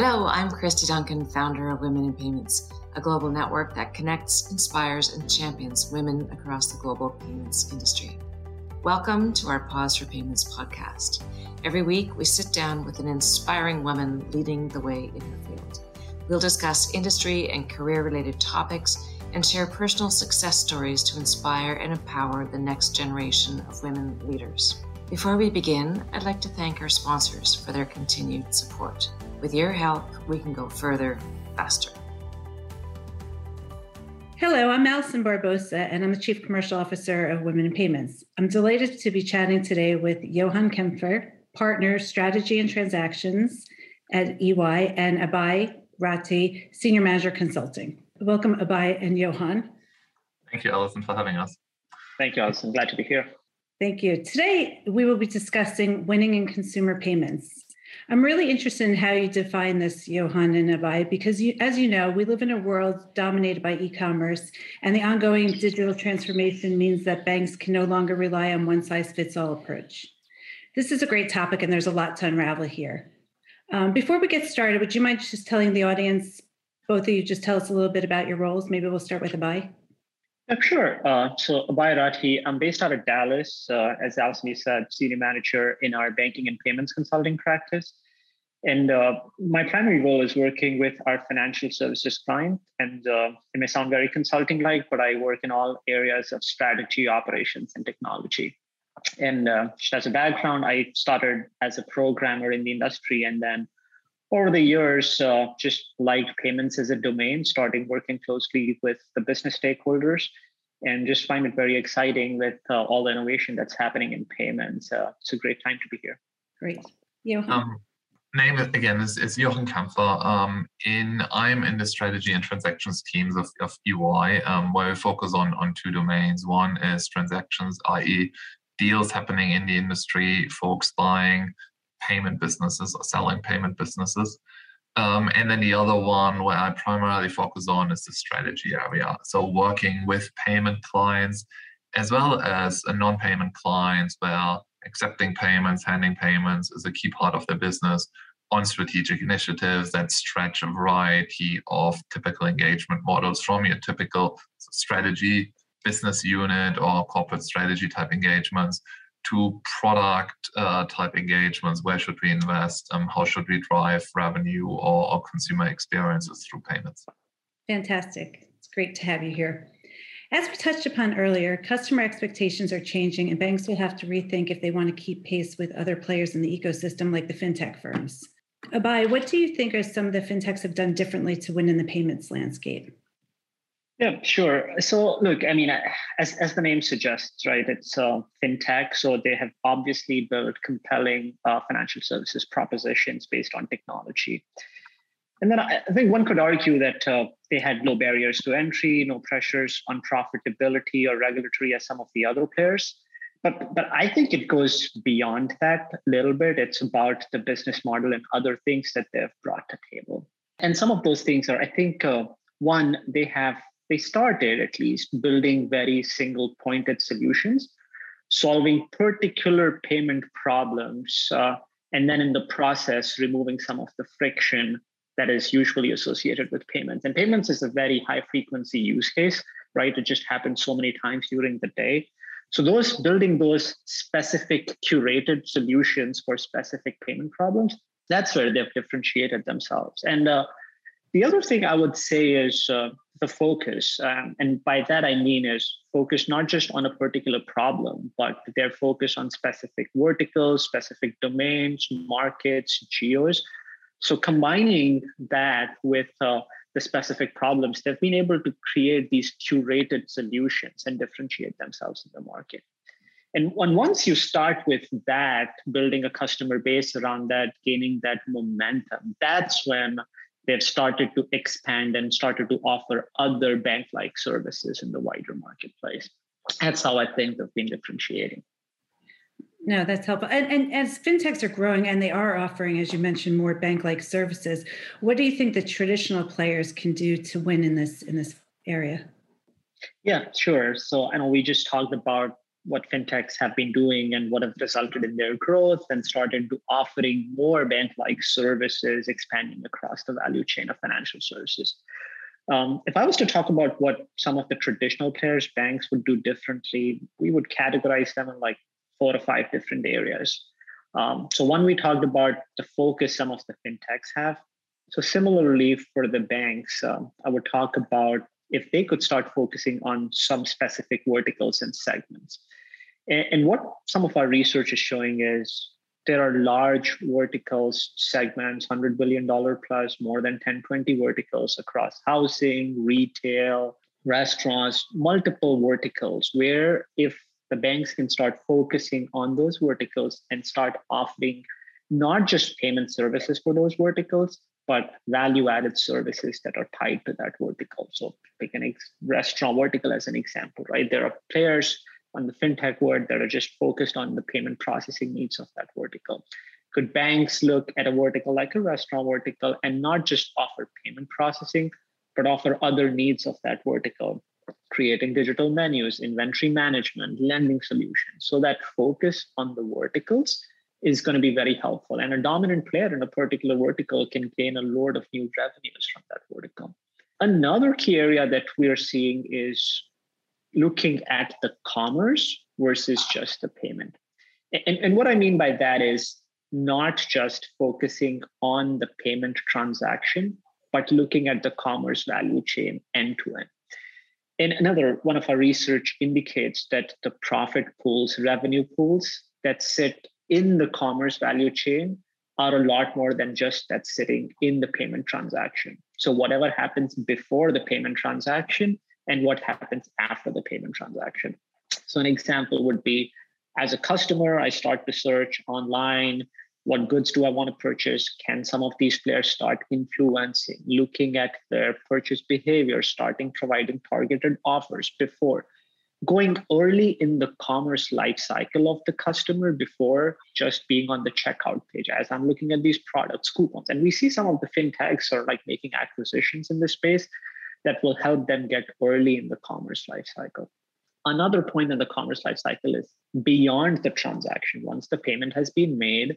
Hello, I'm Christy Duncan, founder of Women in Payments, a global network that connects, inspires, and champions women across the global payments industry. Welcome to our Pause for Payments podcast. Every week, we sit down with an inspiring woman leading the way in her field. We'll discuss industry and career related topics and share personal success stories to inspire and empower the next generation of women leaders. Before we begin, I'd like to thank our sponsors for their continued support. With your help, we can go further faster. Hello, I'm Allison Barbosa, and I'm the Chief Commercial Officer of Women in Payments. I'm delighted to be chatting today with Jochen Kaempfer, Partner Strategy and Transactions at EY, and Abhay Rathi, Senior Manager Consulting. Welcome, Abhay and Jochen. Thank you, Allison, for having us. Thank you, Allison. Glad to be here. Thank you. Today, we will be discussing winning in consumer payments. I'm really interested in how you define this, Jochen and Abhay, because you, as you know, we live in a world dominated by e-commerce, and the ongoing digital transformation means that banks can no longer rely on one size fits all approach. This is a great topic, and there's a lot to unravel here. Um, before we get started, would you mind just telling the audience, both of you, just tell us a little bit about your roles? Maybe we'll start with Abhay. Yeah, sure. Uh, so Abhay Rathi, I'm based out of Dallas, uh, as Allison said, senior manager in our banking and payments consulting practice. And uh, my primary role is working with our financial services client. And uh, it may sound very consulting like, but I work in all areas of strategy, operations, and technology. And uh, as a background, I started as a programmer in the industry and then over the years, uh, just liked payments as a domain, starting working closely with the business stakeholders, and just find it very exciting with uh, all the innovation that's happening in payments. Uh, it's a great time to be here. Great. Jochen? Um, name again is, is Jochen Kaempfer. Um, in I'm in the strategy and transactions teams of, of EY, um, where we focus on on two domains. One is transactions, i.e., deals happening in the industry, folks buying payment businesses or selling payment businesses. Um, and then the other one where I primarily focus on is the strategy area. So working with payment clients as well as non-payment clients where accepting payments, handing payments is a key part of their business on strategic initiatives that stretch a variety of typical engagement models from your typical strategy business unit or corporate strategy type engagements to product uh, type engagements. Where should we invest? Um, how should we drive revenue or, or consumer experiences through payments? Fantastic. It's great to have you here. As we touched upon earlier, customer expectations are changing, and banks will have to rethink if they want to keep pace with other players in the ecosystem, like the fintech firms. Abhay, what do you think are some of the fintechs have done differently to win in the payments landscape? Yeah, sure. So, look, I mean, as, as the name suggests, right, it's uh, fintech. So, they have obviously built compelling uh, financial services propositions based on technology. And then I think one could argue that uh, they had no barriers to entry, no pressures on profitability or regulatory as some of the other players. But, but I think it goes beyond that a little bit. It's about the business model and other things that they've brought to table. And some of those things are, I think, uh, one, they have they started at least building very single pointed solutions, solving particular payment problems, uh, and then in the process, removing some of the friction that is usually associated with payments. And payments is a very high frequency use case, right? It just happens so many times during the day. So those building those specific curated solutions for specific payment problems, that's where they've differentiated themselves. And uh, the other thing I would say is uh, the focus. Um, and by that, I mean is focus not just on a particular problem, but their focus on specific verticals, specific domains, markets, geos. So combining that with uh, the specific problems, they've been able to create these curated solutions and differentiate themselves in the market. And once you start with that, building a customer base around that, gaining that momentum, that's when they've started to expand and started to offer other bank like services in the wider marketplace. That's how I think they've been differentiating. No, that's helpful. And, and as fintechs are growing and they are offering, as you mentioned, more bank-like services, what do you think the traditional players can do to win in this in this area? Yeah, sure. So I know we just talked about what fintechs have been doing and what have resulted in their growth and started to offering more bank like services, expanding across the value chain of financial services. Um, if I was to talk about what some of the traditional players, banks would do differently, we would categorize them in like four to five different areas. Um, so, one, we talked about the focus some of the fintechs have. So, similarly, for the banks, um, I would talk about if they could start focusing on some specific verticals and segments. And, what some of our research is showing is there are large verticals, segments, $100 billion plus, more than 10, 20 verticals across housing, retail, restaurants, multiple verticals, where if the banks can start focusing on those verticals and start offering not just payment services for those verticals, but value added services that are tied to that vertical. So, take an ex- restaurant vertical as an example, right? There are players on the fintech world that are just focused on the payment processing needs of that vertical. Could banks look at a vertical like a restaurant vertical and not just offer payment processing, but offer other needs of that vertical, creating digital menus, inventory management, lending solutions. So that focus on the verticals is going to be very helpful. And a dominant player in a particular vertical can gain a load of new revenues from that vertical. Another key area that we are seeing is looking at the commerce versus just the payment. And, and what I mean by that is not just focusing on the payment transaction, but looking at the commerce value chain end to end. And another one of our research indicates that the profit pools, revenue pools that sit in the commerce value chain are a lot more than just that sitting in the payment transaction. So whatever happens before the payment transaction and what happens after the payment transaction. So, an example would be as a customer, I start to search online what goods do I want to purchase? Can some of these players start influencing, looking at their purchase behavior, starting providing targeted offers before? Going early in the commerce life cycle of the customer before just being on the checkout page. As I'm looking at these products, coupons, and we see some of the fintechs are like making acquisitions in this space that will help them get early in the commerce lifecycle. Another point in the commerce lifecycle is beyond the transaction. Once the payment has been made,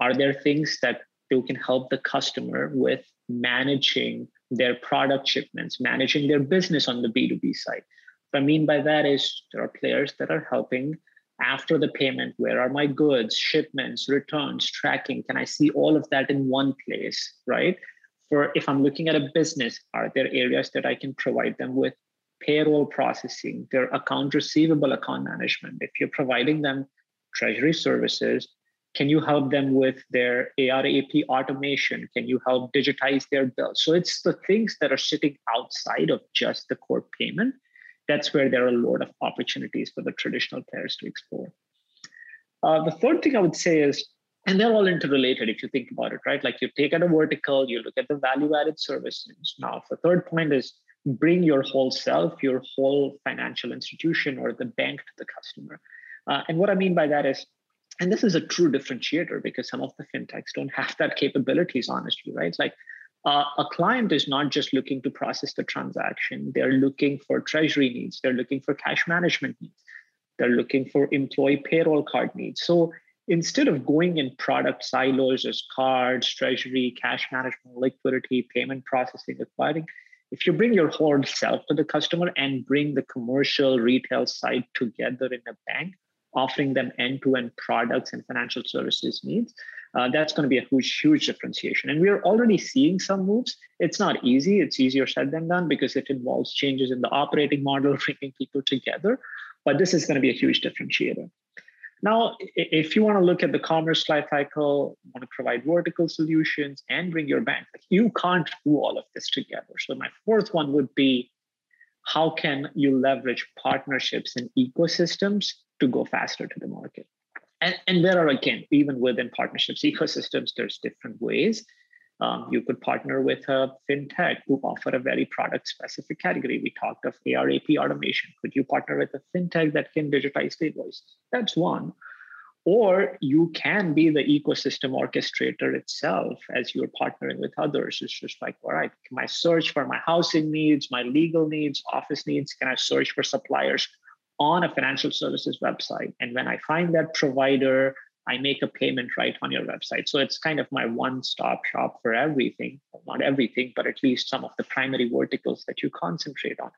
are there things that you can help the customer with managing their product shipments, managing their business on the B2B side? What I mean by that is there are players that are helping after the payment. Where are my goods, shipments, returns, tracking? Can I see all of that in one place, right? For if I'm looking at a business, are there areas that I can provide them with payroll processing, their account receivable account management? If you're providing them treasury services, can you help them with their ARAP automation? Can you help digitize their bills? So it's the things that are sitting outside of just the core payment. That's where there are a lot of opportunities for the traditional players to explore. Uh, the third thing I would say is and they're all interrelated if you think about it right? Like you take at a vertical you look at the value added services. Now the third point is bring your whole self your whole financial institution or the bank to the customer. Uh, and what i mean by that is and this is a true differentiator because some of the fintechs don't have that capabilities honestly right? Like uh, a client is not just looking to process the transaction. They're looking for treasury needs. They're looking for cash management needs. They're looking for employee payroll card needs. So instead of going in product silos as cards, treasury, cash management, liquidity, payment processing, acquiring, if you bring your whole self to the customer and bring the commercial retail side together in a bank, offering them end-to-end products and financial services needs, uh, that's going to be a huge, huge differentiation. And we're already seeing some moves. It's not easy. It's easier said than done because it involves changes in the operating model, bringing people together. But this is going to be a huge differentiator. Now, if you want to look at the commerce lifecycle, want to provide vertical solutions and bring your bank, you can't do all of this together. So my fourth one would be how can you leverage partnerships and ecosystems to go faster to the market? And, and there are again, even within partnerships, ecosystems, there's different ways. Um, you could partner with a fintech who offer a very product specific category. We talked of ARAP automation. Could you partner with a fintech that can digitize the invoices? That's one. Or you can be the ecosystem orchestrator itself as you're partnering with others. It's just like, all right, can I search for my housing needs, my legal needs, office needs? Can I search for suppliers on a financial services website. And when I find that provider, I make a payment right on your website. So it's kind of my one stop shop for everything, not everything, but at least some of the primary verticals that you concentrate on.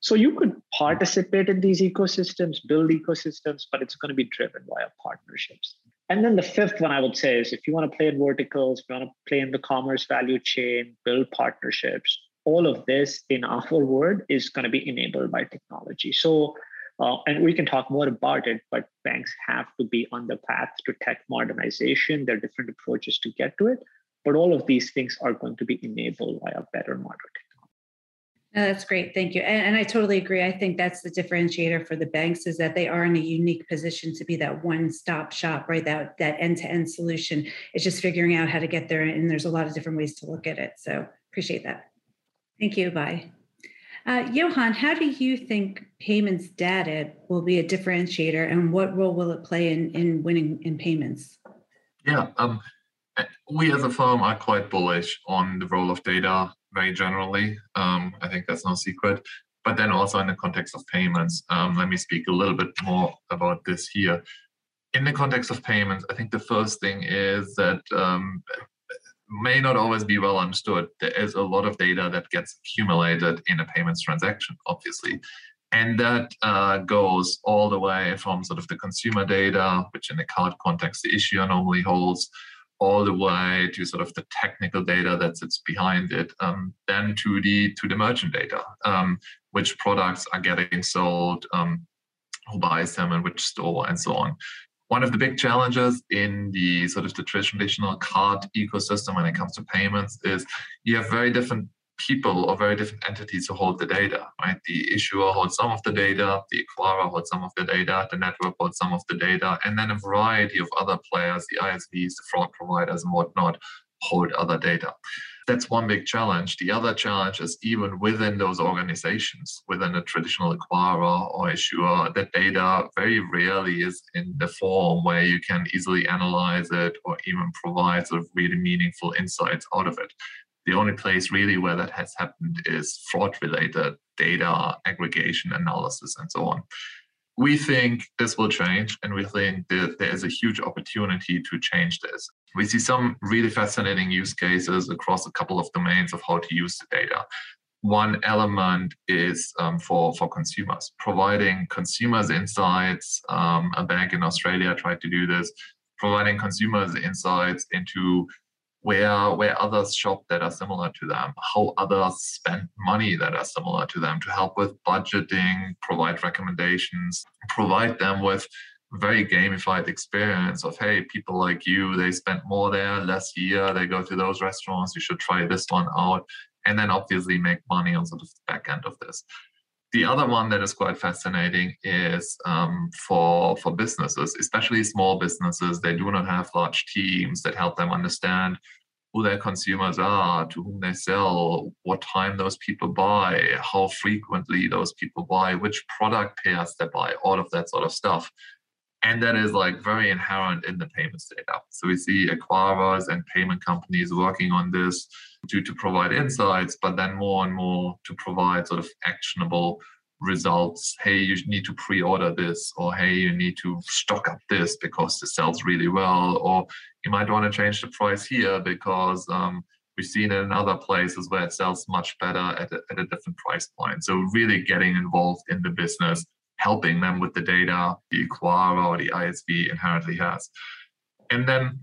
So you could participate in these ecosystems, build ecosystems, but it's going to be driven via partnerships. And then the fifth one I would say is if you want to play in verticals, if you want to play in the commerce value chain, build partnerships, all of this in our world is going to be enabled by technology. So, uh, and we can talk more about it, but banks have to be on the path to tech modernization. There are different approaches to get to it, but all of these things are going to be enabled by a better modern no, that's great. Thank you. And, and, I totally agree. I think that's the differentiator for the banks is that they are in a unique position to be that one-stop shop, right? That that end-to-end solution. It's just figuring out how to get there. And there's a lot of different ways to look at it. So appreciate that. Thank you. Bye. Uh, Jochen, how do you think payments data will be a differentiator and what role will it play in, in winning in payments? Yeah, um, we as a firm are quite bullish on the role of data very generally. Um, I think that's no secret. But then also in the context of payments, um, let me speak a little bit more about this here. In the context of payments, I think the first thing is that um, may not always be well understood. There is a lot of data that gets accumulated in a payments transaction, obviously. And that uh, goes all the way from sort of the consumer data, which in the card context the issuer normally holds, all the way to sort of the technical data that sits behind it, um, then to the to the merchant data, um, which products are getting sold, um, who buys them, and which store, and so on. One of the big challenges in the sort of the traditional card ecosystem when it comes to payments is you have very different people or very different entities who hold the data, right? The issuer holds some of the data, the acquirer holds some of the data, the network holds some of the data, and then a variety of other players, the ISVs, the fraud providers, and whatnot, hold other data. That's one big challenge. The other challenge is even within those organizations, within a traditional acquirer or issuer, that data very rarely is in the form where you can easily analyze it or even provide sort of really meaningful insights out of it the only place really where that has happened is fraud related data aggregation analysis and so on we think this will change and we think that there is a huge opportunity to change this. We see some really fascinating use cases across a couple of domains of how to use the data. One element is um, for, for consumers. Providing consumers insights um, a bank in australia tried to do this. Providing consumers insights into where where others shop that are similar to them, how others spend money that are similar to them to help with budgeting, provide recommendations, provide them with very gamified experience of hey people like you they spent more there less here they go to those restaurants you should try this one out and then obviously make money on sort of the back end of this the other one that is quite fascinating is um, for for businesses, especially small businesses. They do not have large teams that help them understand who their consumers are, to whom they sell, what time those people buy, how frequently those people buy, which product pairs they buy, all of that sort of stuff. And that is like very inherent in the payments data. So we see acquirers and payment companies working on this to, to provide insights, but then more and more to provide sort of actionable results. Hey, you need to pre-order this, or hey, you need to stock up this because this sells really well, or you might want to change the price here because um, we've seen it in other places where it sells much better at a, at a different price point. So really getting involved in the business, helping them with the data the acquirer or the ISV inherently has. And then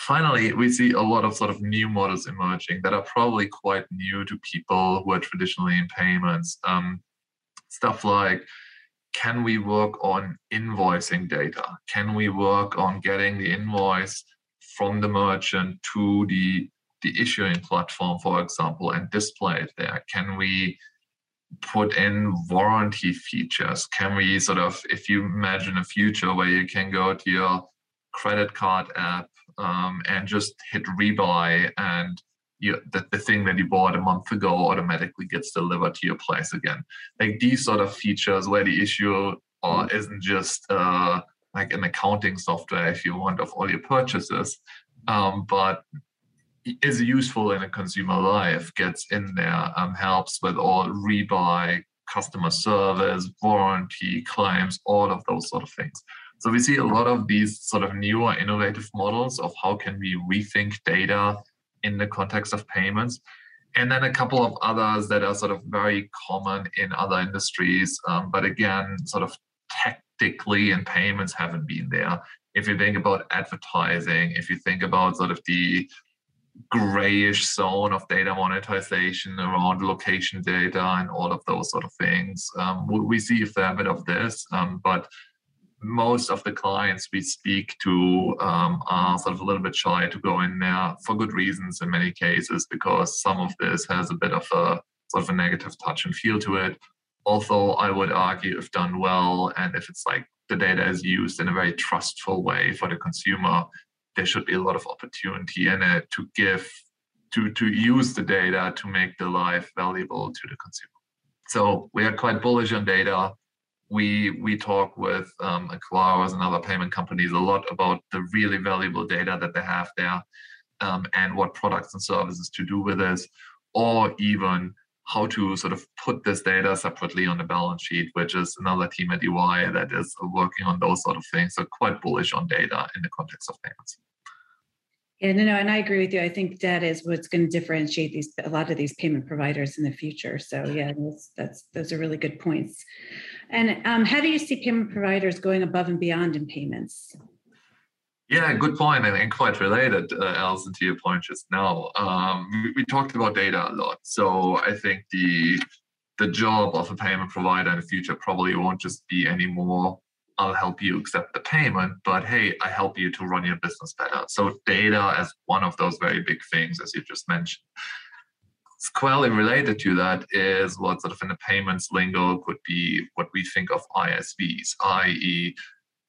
finally, we see a lot of sort of new models emerging that are probably quite new to people who are traditionally in payments. Um, stuff like can we work on invoicing data? Can we work on getting the invoice from the merchant to the, the issuing platform, for example, and display it there? Can we put in warranty features? Can we sort of, if you imagine a future where you can go to your credit card app um, and just hit rebuy and you, the, the thing that you bought a month ago automatically gets delivered to your place again. Like these sort of features where the issue uh, isn't just uh, like an accounting software, if you want, of all your purchases, um, but is useful in a consumer life, gets in there, um, helps with all rebuy, customer service, warranty, claims, all of those sort of things. So we see a lot of these sort of newer innovative models of how can we rethink data in the context of payments. And then a couple of others that are sort of very common in other industries, um, but again, sort of tactically in payments haven't been there. If you think about advertising, if you think about sort of the grayish zone of data monetization around location data and all of those sort of things. Um, we see a fair bit of this, um, but most of the clients we speak to um, are sort of a little bit shy to go in there for good reasons in many cases because some of this has a bit of a sort of a negative touch and feel to it. Although I would argue if done well and if it's like the data is used in a very trustful way for the consumer, there should be a lot of opportunity in it to give to to use the data to make the life valuable to the consumer. So we are quite bullish on data. We we talk with um, and other payment companies a lot about the really valuable data that they have there, um, and what products and services to do with this, or even how to sort of put this data separately on the balance sheet, which is another team at EY that is working on those sort of things. So quite bullish on data in the context of payments. Yeah, no, no, and I agree with you. I think data is what's going to differentiate these a lot of these payment providers in the future. So yeah, that's, that's those are really good points. And um, how do you see payment providers going above and beyond in payments? Yeah, good point, and, and quite related, uh, Allison, to your point just now. Um, we, we talked about data a lot, so I think the the job of a payment provider in the future probably won't just be anymore I'll help you accept the payment, but hey, I help you to run your business better. So data as one of those very big things, as you just mentioned. Squarely related to that is what sort of in the payments lingo could be what we think of ISVs, i.e.,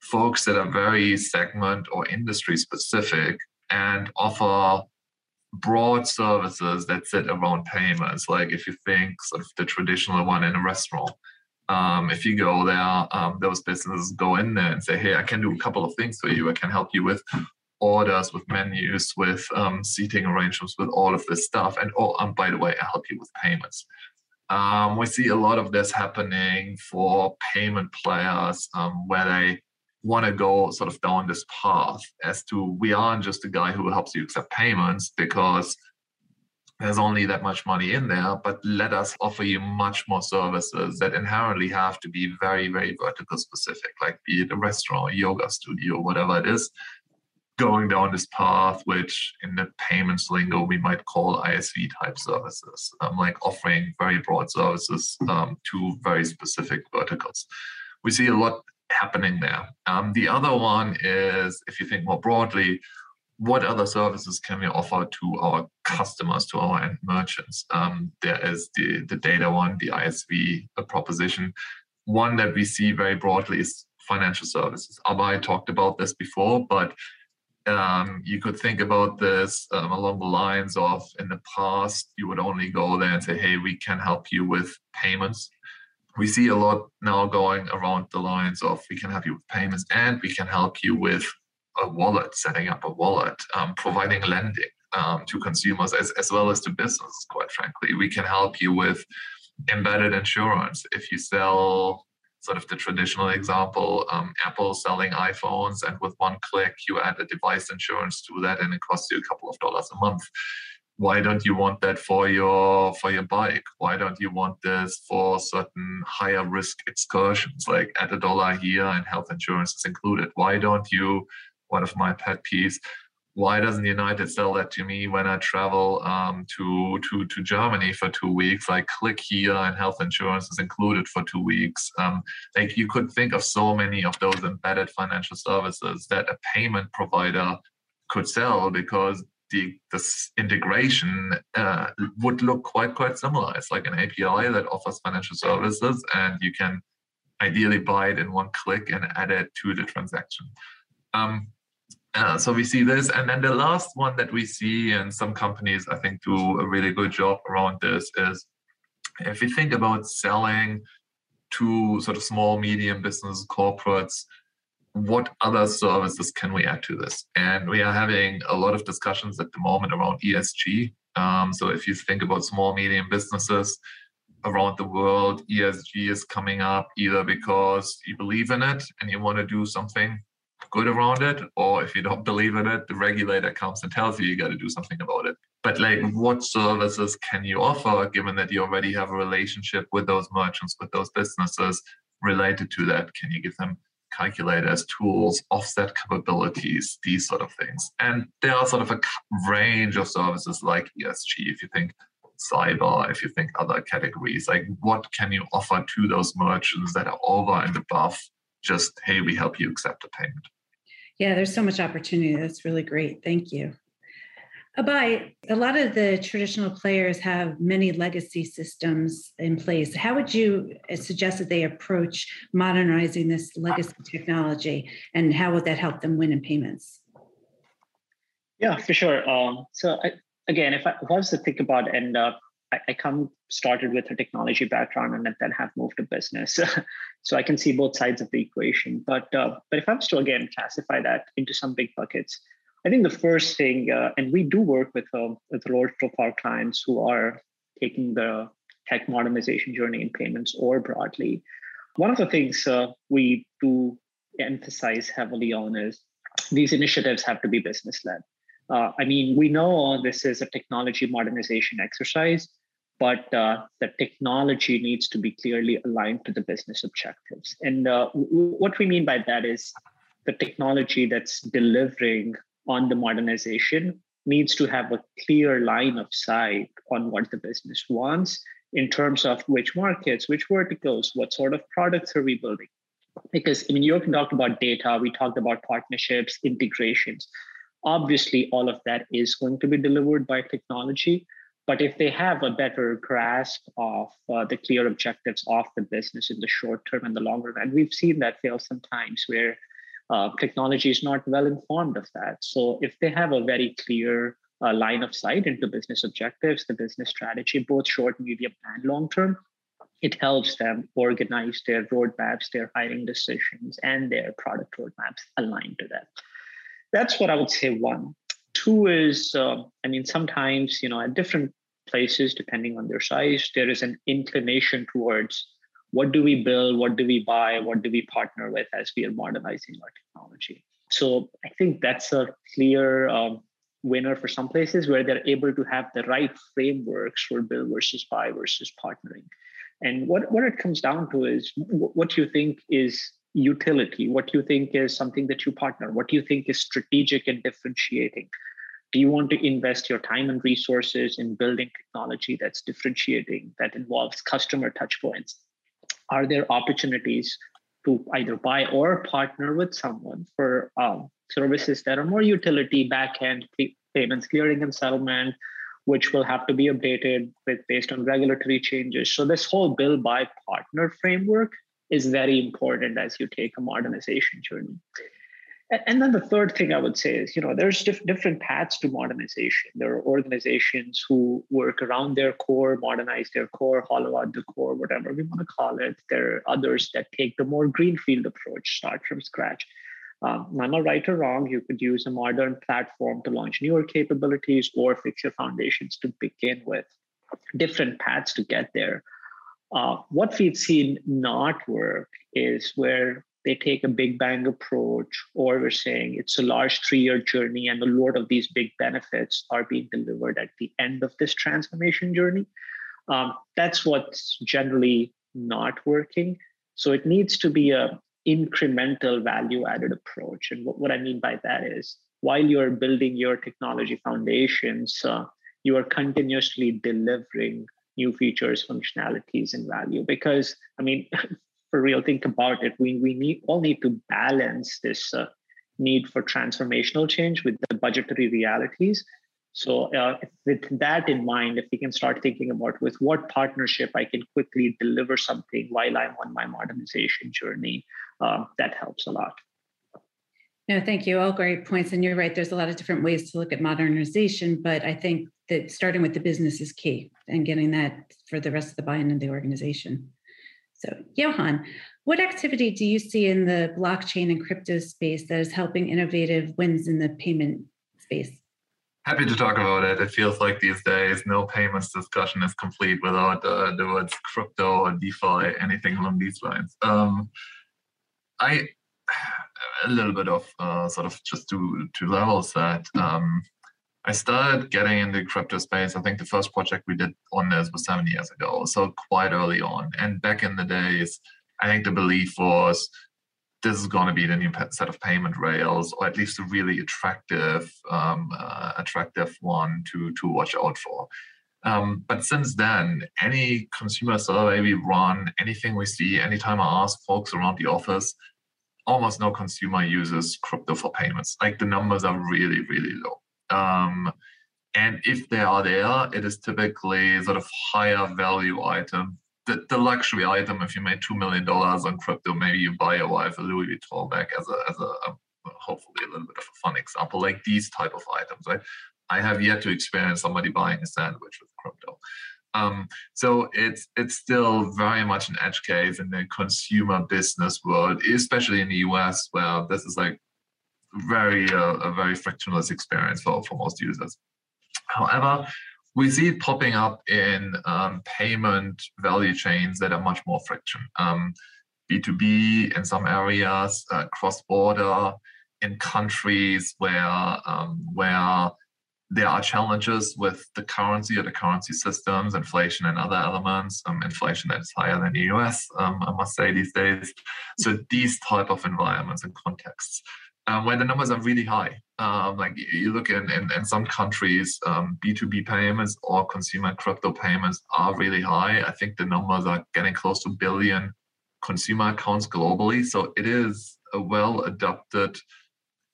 folks that are very segment or industry specific and offer broad services that sit around payments. Like if you think sort of the traditional one in a restaurant, um, if you go there, um, those businesses go in there and say, "Hey, I can do a couple of things for you. I can help you with orders, with menus, with um, seating arrangements, with all of this stuff." And oh, and by the way, I help you with payments. Um, we see a lot of this happening for payment players um, where they want to go sort of down this path as to we aren't just a guy who helps you accept payments because there's only that much money in there, but let us offer you much more services that inherently have to be very, very vertical specific, like be it a restaurant, a yoga studio, whatever it is, going down this path, which in the payments lingo we might call ISV type services, um, like offering very broad services um, to very specific verticals. We see a lot happening there. Um, the other one is, if you think more broadly, what other services can we offer to our customers, to our end merchants? Um, there is the, the data one, the ISV proposition. One that we see very broadly is financial services. Abhay talked about this before, but um, you could think about this um, along the lines of in the past, you would only go there and say, hey, we can help you with payments. We see a lot now going around the lines of we can help you with payments and we can help you with a wallet, setting up a wallet, um, providing lending um, to consumers as, as well as to businesses, quite frankly. We can help you with embedded insurance. If you sell sort of the traditional example, um, Apple selling iPhones, and with one click, you add a device insurance to that, and it costs you a couple of dollars a month. Why don't you want that for your for your bike? Why don't you want this for certain higher risk excursions, like add a dollar here and health insurance is included? Why don't you one of my pet peeves. Why doesn't United sell that to me when I travel um, to, to, to Germany for two weeks? I click here and health insurance is included for two weeks. Um, like you could think of so many of those embedded financial services that a payment provider could sell because the this integration uh, would look quite quite similar. It's like an API that offers financial services, and you can ideally buy it in one click and add it to the transaction. Um, uh, so we see this. And then the last one that we see, and some companies I think do a really good job around this, is if you think about selling to sort of small, medium business corporates, what other services can we add to this? And we are having a lot of discussions at the moment around ESG. Um, so if you think about small, medium businesses, around the world, ESG is coming up either because you believe in it and you want to do something good around it, or if you don't believe in it, the regulator comes and tells you you got to do something about it. But like, what services can you offer given that you already have a relationship with those merchants, with those businesses related to that? Can you give them calculators, tools, offset capabilities, these sort of things? And there are sort of a range of services like ESG. If you think cyber, if you think other categories, like what can you offer to those merchants that are over and above just, hey, we help you accept a payment? Yeah, there's so much opportunity. That's really great. Thank you. Abhay, a lot of the traditional players have many legacy systems in place. How would you suggest that they approach modernizing this legacy technology, and how would that help them win in payments? Yeah, for sure. Um, so I, again, if I, if I, was to think about and I, I, come started with a technology background and then have moved to business, so I can see both sides of the equation. But uh, but if I was to again classify that into some big buckets, I think the first thing, uh, and we do work with uh, with a lot of our clients who are taking the tech modernization journey in payments or broadly. One of the things uh, we do emphasize heavily on is these initiatives have to be business led. Uh, I mean, we know this is a technology modernization exercise, but uh, the technology needs to be clearly aligned to the business objectives. And uh, w- what we mean by that is the technology that's delivering on the modernization needs to have a clear line of sight on what the business wants in terms of which markets, which verticals, what sort of products are we building. Because I mean, you talked about data, we talked about partnerships, integrations. Obviously, all of that is going to be delivered by technology. But if they have a better grasp of uh, the clear objectives of the business in the short term and the longer run, we've seen that fail sometimes where uh, technology is not well informed of that. So if they have a very clear uh, line of sight into business objectives, the business strategy, both short, medium, and long term, it helps them organize their roadmaps, their hiring decisions, and their product roadmaps aligned to that that's what I would say. One, two is, uh, I mean, sometimes you know at different places, depending on their size, there is an inclination towards what do we build, what do we buy, what do we partner with as we are modernizing our technology. So I think that's a clear um, winner for some places where they're able to have the right frameworks for build versus buy versus partnering. And what, what it comes down to is what you think is utility? What you think is something that you partner? What you think is strategic and differentiating? Do you want to invest your time and resources in building technology that's differentiating, that involves customer touchpoints? Are there opportunities to either buy or partner with someone for um, services that are more utility, backend payments, clearing and settlement, which will have to be updated with based on regulatory changes. So this whole build buy partner framework is very important as you take a modernization journey. And then the third thing I would say is, you know, there's diff- different paths to modernization. There are organizations who work around their core, modernize their core, hollow out the core, whatever we want to call it. There are others that take the more greenfield approach, start from scratch. Um, I'm not right or wrong. You could use a modern platform to launch newer capabilities or fix your foundations to begin with. Different paths to get there. Uh, what we've seen not work is where they take a big bang approach, or we're saying it's a large three year journey, and a lot of these big benefits are being delivered at the end of this transformation journey. Um, that's what's generally not working. So it needs to be a incremental value added approach. And what, what I mean by that is while you're building your technology foundations, uh, you are continuously delivering new features, functionalities, and value. Because I mean, for real, think about it. We we need all need to balance this uh, need for transformational change with the budgetary realities. So, uh, with that in mind, if we can start thinking about with what partnership I can quickly deliver something while I'm on my modernization journey, uh, that helps a lot. No, thank you. All great points. And you're right, there's a lot of different ways to look at modernization, but I think that starting with the business is key and getting that for the rest of the buy-in of the organization. So, Jochen, what activity do you see in the blockchain and crypto space that is helping innovative wins in the payment space? Happy to talk about it. It feels like these days no payments discussion is complete without uh, the words crypto or DeFi, anything along these lines. Um, I a little bit of uh, sort of just to to level set. Um, I started getting into crypto space. I think the first project we did on this was seven years ago, so quite early on. And back in the days, I think the belief was this is going to be the new set of payment rails, or at least a really attractive, um, uh, attractive one to to watch out for. Um, but since then, any consumer survey we run, anything we see, anytime I ask folks around the office, almost no consumer uses crypto for payments. Like the numbers are really, really low. Um, and if they are there, it is typically sort of higher value item. The, the luxury item, if you made $2 million on crypto, maybe you buy a wife a Louis Vuitton bag as a, as a, a hopefully a little bit of a fun example, like these type of items, right? I have yet to experience somebody buying a sandwich with crypto. Um, so it's it's still very much an edge case in the consumer business world, especially in the US, where this is like very uh, a very frictionless experience for, for most users. However, we see it popping up in um, payment value chains that are much more friction. Um, B2B in some areas, uh, cross-border in countries where um, where there are challenges with the currency or the currency systems, inflation and other elements, um, inflation that is higher than the US, um, I must say these days. So these type of environments and contexts um, where the numbers are really high. Um, like you look in, in, in some countries, B2B um, payments or consumer crypto payments are really high. I think the numbers are getting close to billion consumer accounts globally. So it is a well adopted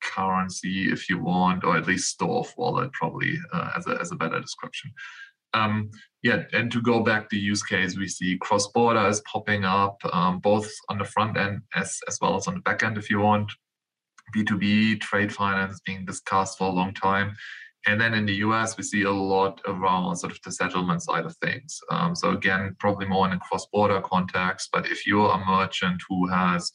currency if you want, or at least store of wallet, probably uh, as, a, as a better description. Um, yeah, and to go back to use case, we see cross border is popping up um, both on the front end as, as well as on the back end if you want. B2B trade finance being discussed for a long time. And then in the US, we see a lot around sort of the settlement side of things. Um, so again, probably more in a cross-border context. But if you're a merchant who has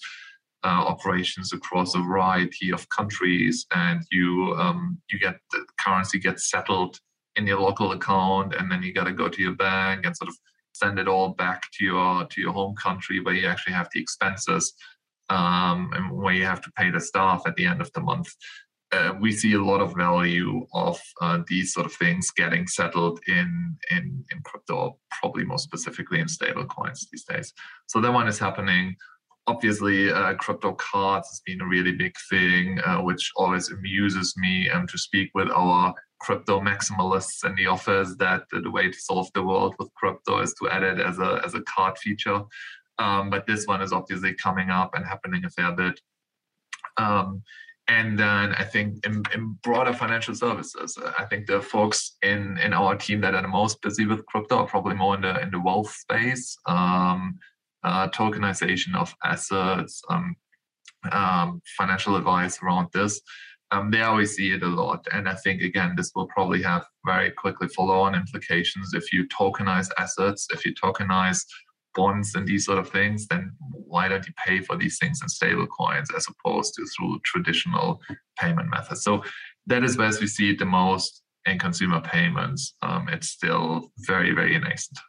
uh, operations across a variety of countries, and you um, you get the currency gets settled in your local account, and then you got to go to your bank and sort of send it all back to your to your home country where you actually have the expenses um, and where you have to pay the staff at the end of the month. Uh, we see a lot of value of uh, these sort of things getting settled in, in in crypto, probably more specifically in stable coins these days. So that one is happening. Obviously, uh, crypto cards has been a really big thing, uh, which always amuses me um, to speak with our crypto maximalists in the office that the way to solve the world with crypto is to add it as a as a card feature. Um, but this one is obviously coming up and happening a fair bit. Um, and then I think in, in, broader financial services, I think the folks in, in our team that are the most busy with crypto are probably more in the in the wealth space, um, uh, tokenization of assets, um, um, financial advice around this. Um, they always see it a lot, and I think again this will probably have very quickly follow-on implications if you tokenize assets, if you tokenize bonds and these sort of things, then why don't you pay for these things in stable coins as opposed to through traditional payment methods? So that is where we see the most in consumer payments. Um, it's still very, very nascent.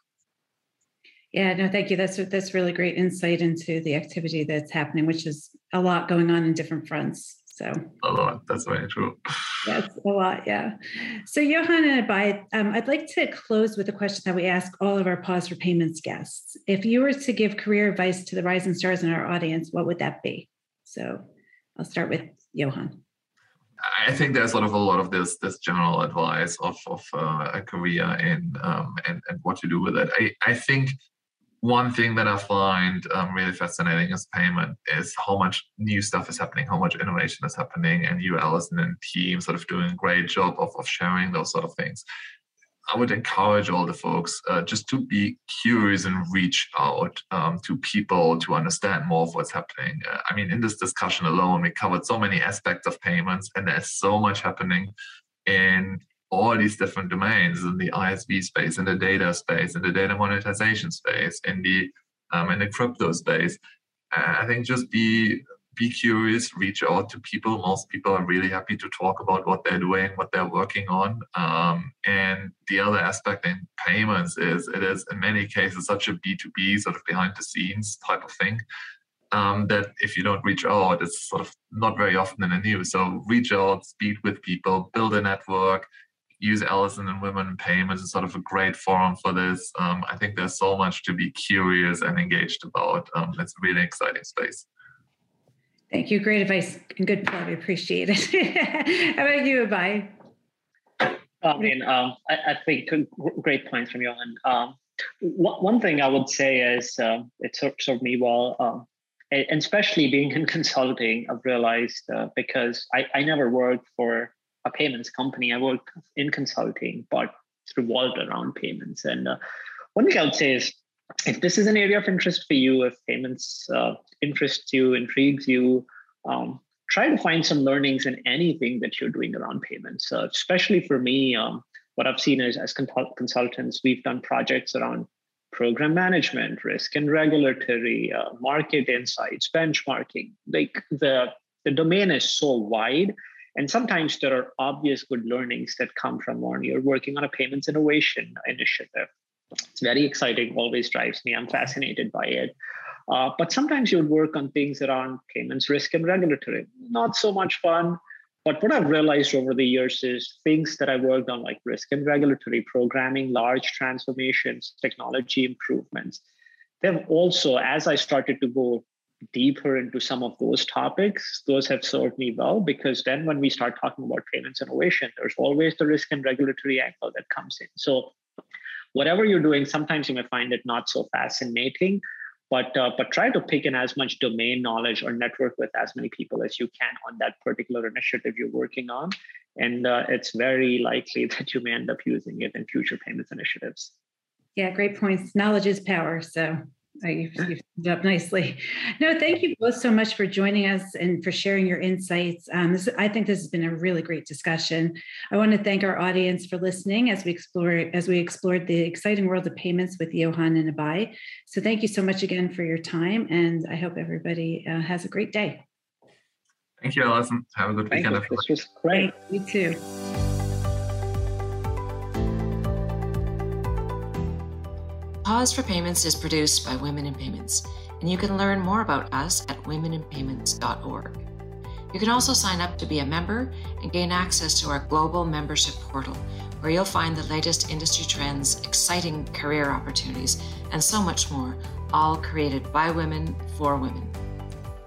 Yeah, no, thank you. That's that's really great insight into the activity that's happening, which is a lot going on in different fronts. So a lot. That's very true. Yes, a lot. Yeah. So Jochen and Abhay, um, I'd like to close with a question that we ask all of our Pause for Payments guests. If you were to give career advice to the rising stars in our audience, what would that be? So I'll start with Jochen. I think there's sort of a lot of this this general advice of of uh, a career in um, and and what to do with it. I I think one thing that I find um, really fascinating as payment is how much new stuff is happening, how much innovation is happening, and you, Allison, and team sort of doing a great job of, of sharing those sort of things. I would encourage all the folks uh, just to be curious and reach out um, to people to understand more of what's happening. Uh, I mean, in this discussion alone, we covered so many aspects of payments, and there's so much happening in all these different domains in the ISV space, in the data space, in the data monetization space, in the um, in the crypto space. I think just be be curious, reach out to people. Most people are really happy to talk about what they're doing, what they're working on. Um, and the other aspect in payments is it is in many cases such a B2B sort of behind the scenes type of thing. Um, that if you don't reach out, it's sort of not very often in the news. So reach out, speak with people, build a network, use Allison and Women in Payments as sort of a great forum for this. Um, I think there's so much to be curious and engaged about. Um, it's a really exciting space. Thank you. Great advice and good plug. I appreciate it. How about you, Abhay? I mean, um, I, I, think great points from Jochen. Um, one thing I would say is uh, it served me well, um, and especially being in consulting, I've realized uh, because I, I never worked for a payments company, I worked in consulting, but it's revolved around payments. And uh, one thing I would say is if this is an area of interest for you, if payments uh, interests you, intrigues you, um, try to find some learnings in anything that you're doing around payments. Uh, especially for me, um, what I've seen is as consultants, we've done projects around program management, risk and regulatory, uh, market insights, benchmarking. Like the the domain is so wide, and sometimes there are obvious good learnings that come from when you're working on a payments innovation initiative it's very exciting, always drives me. I'm fascinated by it. Uh, but sometimes you would work on things around payments, risk, and regulatory. Not so much fun. But what I've realized over the years is things that I worked on, like risk and regulatory programming, large transformations, technology improvements. They've also, as I started to go deeper into some of those topics, those have served me well because then when we start talking about payments innovation, there's always the risk and regulatory angle that comes in. So whatever you're doing, sometimes you may find it not so fascinating, but uh, but try to pick in as much domain knowledge or network with as many people as you can on that particular initiative you're working on, and uh, it's very likely that you may end up using it in future payments initiatives. Yeah, great points. Knowledge is power. So you've, you've summed up nicely. No, thank you both so much for joining us and for sharing your insights. Um, this, I think this has been a really great discussion. I want to thank our audience for listening as we explore as we explored the exciting world of payments with Jochen and Abhay. So thank you so much again for your time, and I hope everybody uh, has a great day. Thank you, Allison. Have a good thank weekend. You. This was great. You too. Pause for Payments is produced by Women in Payments, and you can learn more about us at womeninpayments.org. You can also sign up to be a member and gain access to our global membership portal, where you'll find the latest industry trends, exciting career opportunities, and so much more, all created by women for women.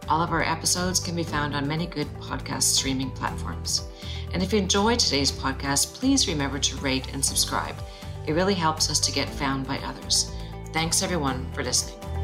All of our episodes can be found on many good podcast streaming platforms. And if you enjoyed today's podcast, please remember to rate and subscribe. It really helps us to get found by others. Thanks everyone for listening.